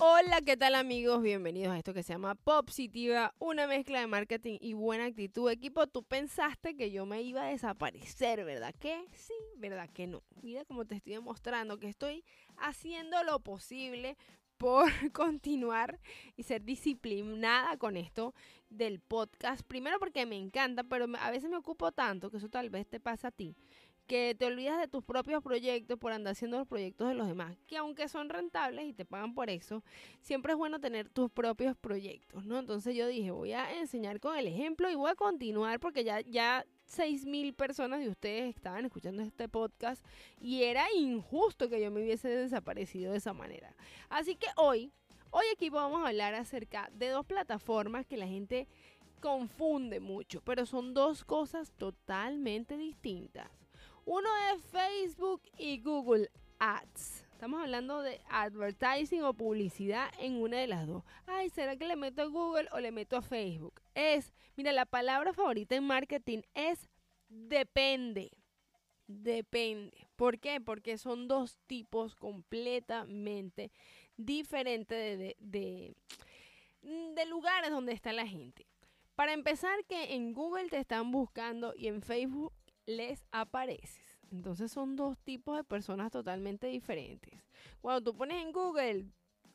Hola, ¿qué tal amigos? Bienvenidos a esto que se llama Positiva, una mezcla de marketing y buena actitud. Equipo, tú pensaste que yo me iba a desaparecer, ¿verdad que sí? ¿Verdad que no? Mira cómo te estoy demostrando que estoy haciendo lo posible por continuar y ser disciplinada con esto del podcast. Primero porque me encanta, pero a veces me ocupo tanto que eso tal vez te pasa a ti que te olvidas de tus propios proyectos por andar haciendo los proyectos de los demás, que aunque son rentables y te pagan por eso, siempre es bueno tener tus propios proyectos, ¿no? Entonces yo dije, voy a enseñar con el ejemplo y voy a continuar porque ya, ya mil personas de ustedes estaban escuchando este podcast y era injusto que yo me hubiese desaparecido de esa manera. Así que hoy, hoy aquí vamos a hablar acerca de dos plataformas que la gente confunde mucho, pero son dos cosas totalmente distintas. Uno es Facebook y Google Ads. Estamos hablando de advertising o publicidad en una de las dos. Ay, ¿será que le meto a Google o le meto a Facebook? Es, mira, la palabra favorita en marketing es depende. Depende. ¿Por qué? Porque son dos tipos completamente diferentes de, de, de, lugares donde está la gente. Para empezar, que en Google te están buscando y en Facebook les apareces. Entonces son dos tipos de personas totalmente diferentes. Cuando tú pones en Google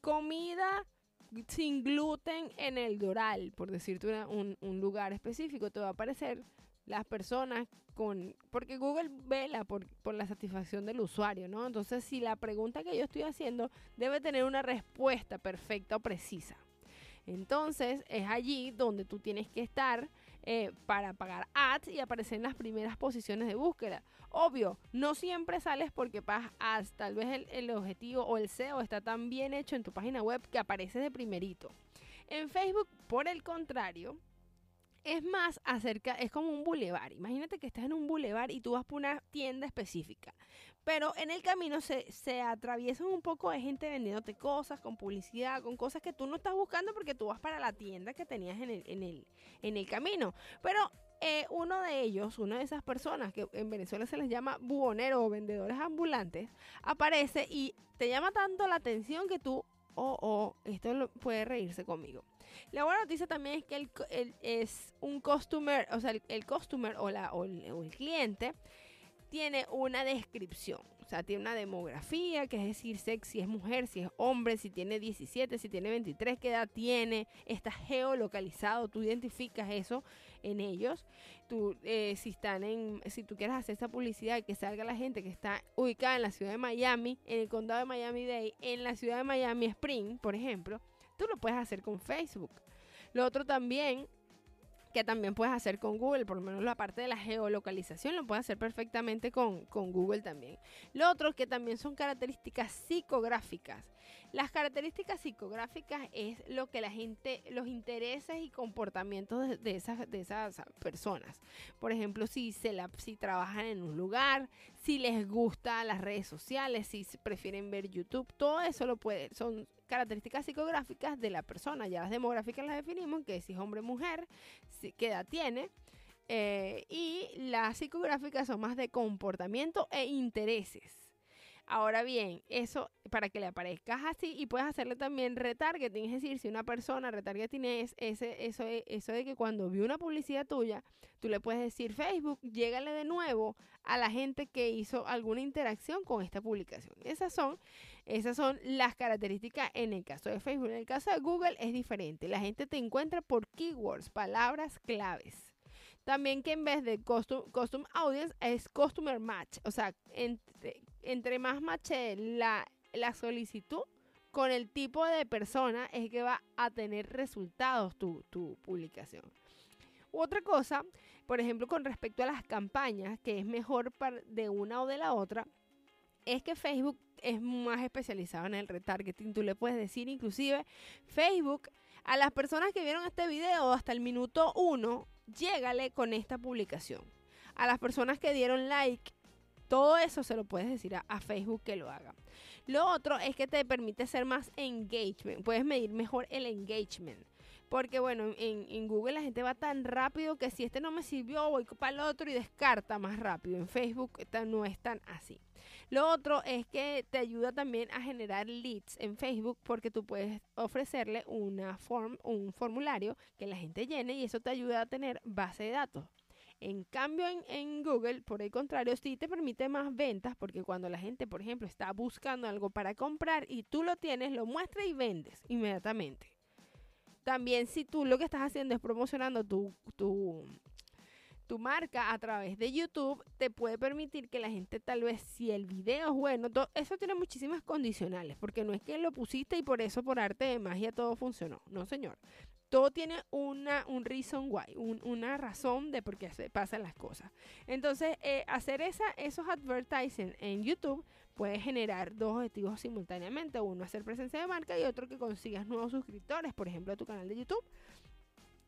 comida sin gluten en el Doral, por decirte un, lugar específico, te va a aparecer las personas con... Porque Google vela por, por la satisfacción del usuario, ¿no? Entonces si la pregunta que yo estoy haciendo debe tener una respuesta perfecta o precisa. Entonces es allí donde tú tienes que estar eh, para pagar ads y aparecer en las primeras posiciones de búsqueda. Obvio, no siempre sales porque pagas ads. Tal vez el, el objetivo o el SEO está tan bien hecho en tu página web que apareces de primerito. En Facebook, por el contrario, es más acerca, es como un bulevar. Imagínate que estás en un bulevar y tú vas por una tienda específica. Pero en el camino se, se atraviesan un poco de gente vendiéndote cosas, con publicidad, con cosas que tú no estás buscando porque tú vas para la tienda que tenías en el, en el, en el camino. Pero eh, uno de ellos, una de esas personas que en Venezuela se les llama buhonero o vendedores ambulantes, aparece y te llama tanto la atención que tú oh, oh, esto puede reírse conmigo. La buena noticia también es que el, es un customer, o sea, el, el customer o, la, o el cliente tiene una descripción, o sea, tiene una demografía, que es decir, si es mujer, si es hombre, si tiene 17, si tiene 23, qué edad tiene, está geolocalizado, tú identificas eso en ellos. Tú, eh, si están en, si tú quieres hacer esa publicidad que salga la gente que está ubicada en la ciudad de Miami, en el condado de Miami-Dade, en la ciudad de Miami Spring, por ejemplo, tú lo puedes hacer con Facebook. Lo otro también que también puedes hacer con Google, por lo menos la parte de la geolocalización lo puedes hacer perfectamente con, con Google también. Lo otro que también son características psicográficas. Las características psicográficas es lo que la gente, los intereses y comportamientos de, esas, de esas personas. Por ejemplo, si, se la, si trabajan en un lugar, si les gusta las redes sociales, si prefieren ver YouTube, todo eso lo puede, son características psicográficas de la persona. Ya las demográficas las definimos, que si es hombre o mujer, qué edad tiene. Eh, y las psicográficas son más de comportamiento e intereses. Ahora bien, eso para que le aparezcas así y puedes hacerle también retargeting, es decir, si una persona retargeting es ese, eso, eso de que cuando vio una publicidad tuya, tú le puedes decir Facebook, llégale de nuevo a la gente que hizo alguna interacción con esta publicación. Esas son, esas son las características en el caso de Facebook. En el caso de Google es diferente. La gente te encuentra por keywords, palabras claves. También que en vez de custom, audience es customer match. O sea, entre, más matche la, la solicitud con el tipo de persona es que va a tener resultados tu, tu publicación. Otra cosa, por ejemplo, con respecto a las campañas, que es mejor de una o de la otra, es que Facebook es más especializado en el retargeting. Tú le puedes decir inclusive Facebook a las personas que vieron este video hasta el minuto 1 llégale con esta publicación. A las personas que dieron like, todo eso se lo puedes decir a, Facebook que lo haga. Lo otro es que te permite ser más engagement. Puedes medir mejor el engagement. Porque bueno, en, en, Google la gente va tan rápido que si este no me sirvió, voy para el otro y descarta más rápido. En Facebook no es tan así. Lo otro es que te ayuda también a generar leads en Facebook porque tú puedes ofrecerle una form, un formulario que la gente llene y eso te ayuda a tener base de datos. En cambio, en, Google, por el contrario, sí te permite más ventas porque cuando la gente, por ejemplo, está buscando algo para comprar y tú lo tienes, lo muestra y vendes inmediatamente. También si tú lo que estás haciendo es promocionando tu, tu, tu marca a través de YouTube, te puede permitir que la gente tal vez, si el video es bueno, eso tiene muchísimas condicionales, porque no es que lo pusiste y por eso por arte de magia todo funcionó. No, señor todo tiene una, un reason why, una razón de por qué se pasan las cosas. Entonces, eh, hacer esos advertising en YouTube puede generar dos objetivos simultáneamente. Uno, hacer presencia de marca y otro, que consigas nuevos suscriptores, por ejemplo, a tu canal de YouTube.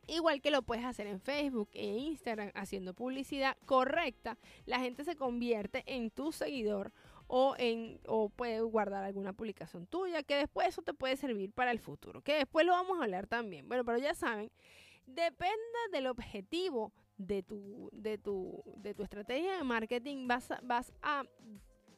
Igual que lo puedes hacer en Facebook e Instagram haciendo publicidad correcta, la gente se convierte en tu seguidor o, en, o puede guardar alguna publicación tuya, que después eso te puede servir para el futuro, que después lo vamos a hablar también. Bueno, pero ya saben, depende del objetivo de tu, de tu, de tu estrategia de marketing, vas vas a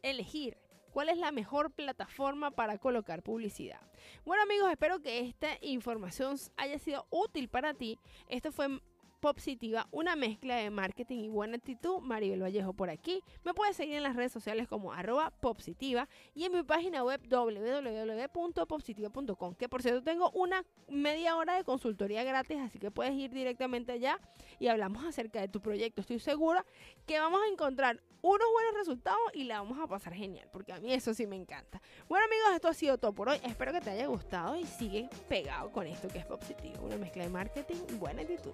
elegir cuál es la mejor plataforma para colocar publicidad. Bueno amigos, espero que esta información haya sido útil para ti. Esto fue Positiva, una mezcla de marketing y buena actitud. Maribel Vallejo por aquí. Me puedes seguir en las redes sociales como arroba Popsitiva y en mi página web www.popsitiva.com, que por cierto tengo una media hora de consultoría gratis, así que puedes ir directamente allá y hablamos acerca de tu proyecto. Estoy segura que vamos a encontrar unos buenos resultados y la vamos a pasar genial, porque a mí eso sí me encanta. Bueno amigos, esto ha sido todo por hoy. Espero que te haya gustado y sigue pegado con esto que es Positiva, una mezcla de marketing y buena actitud.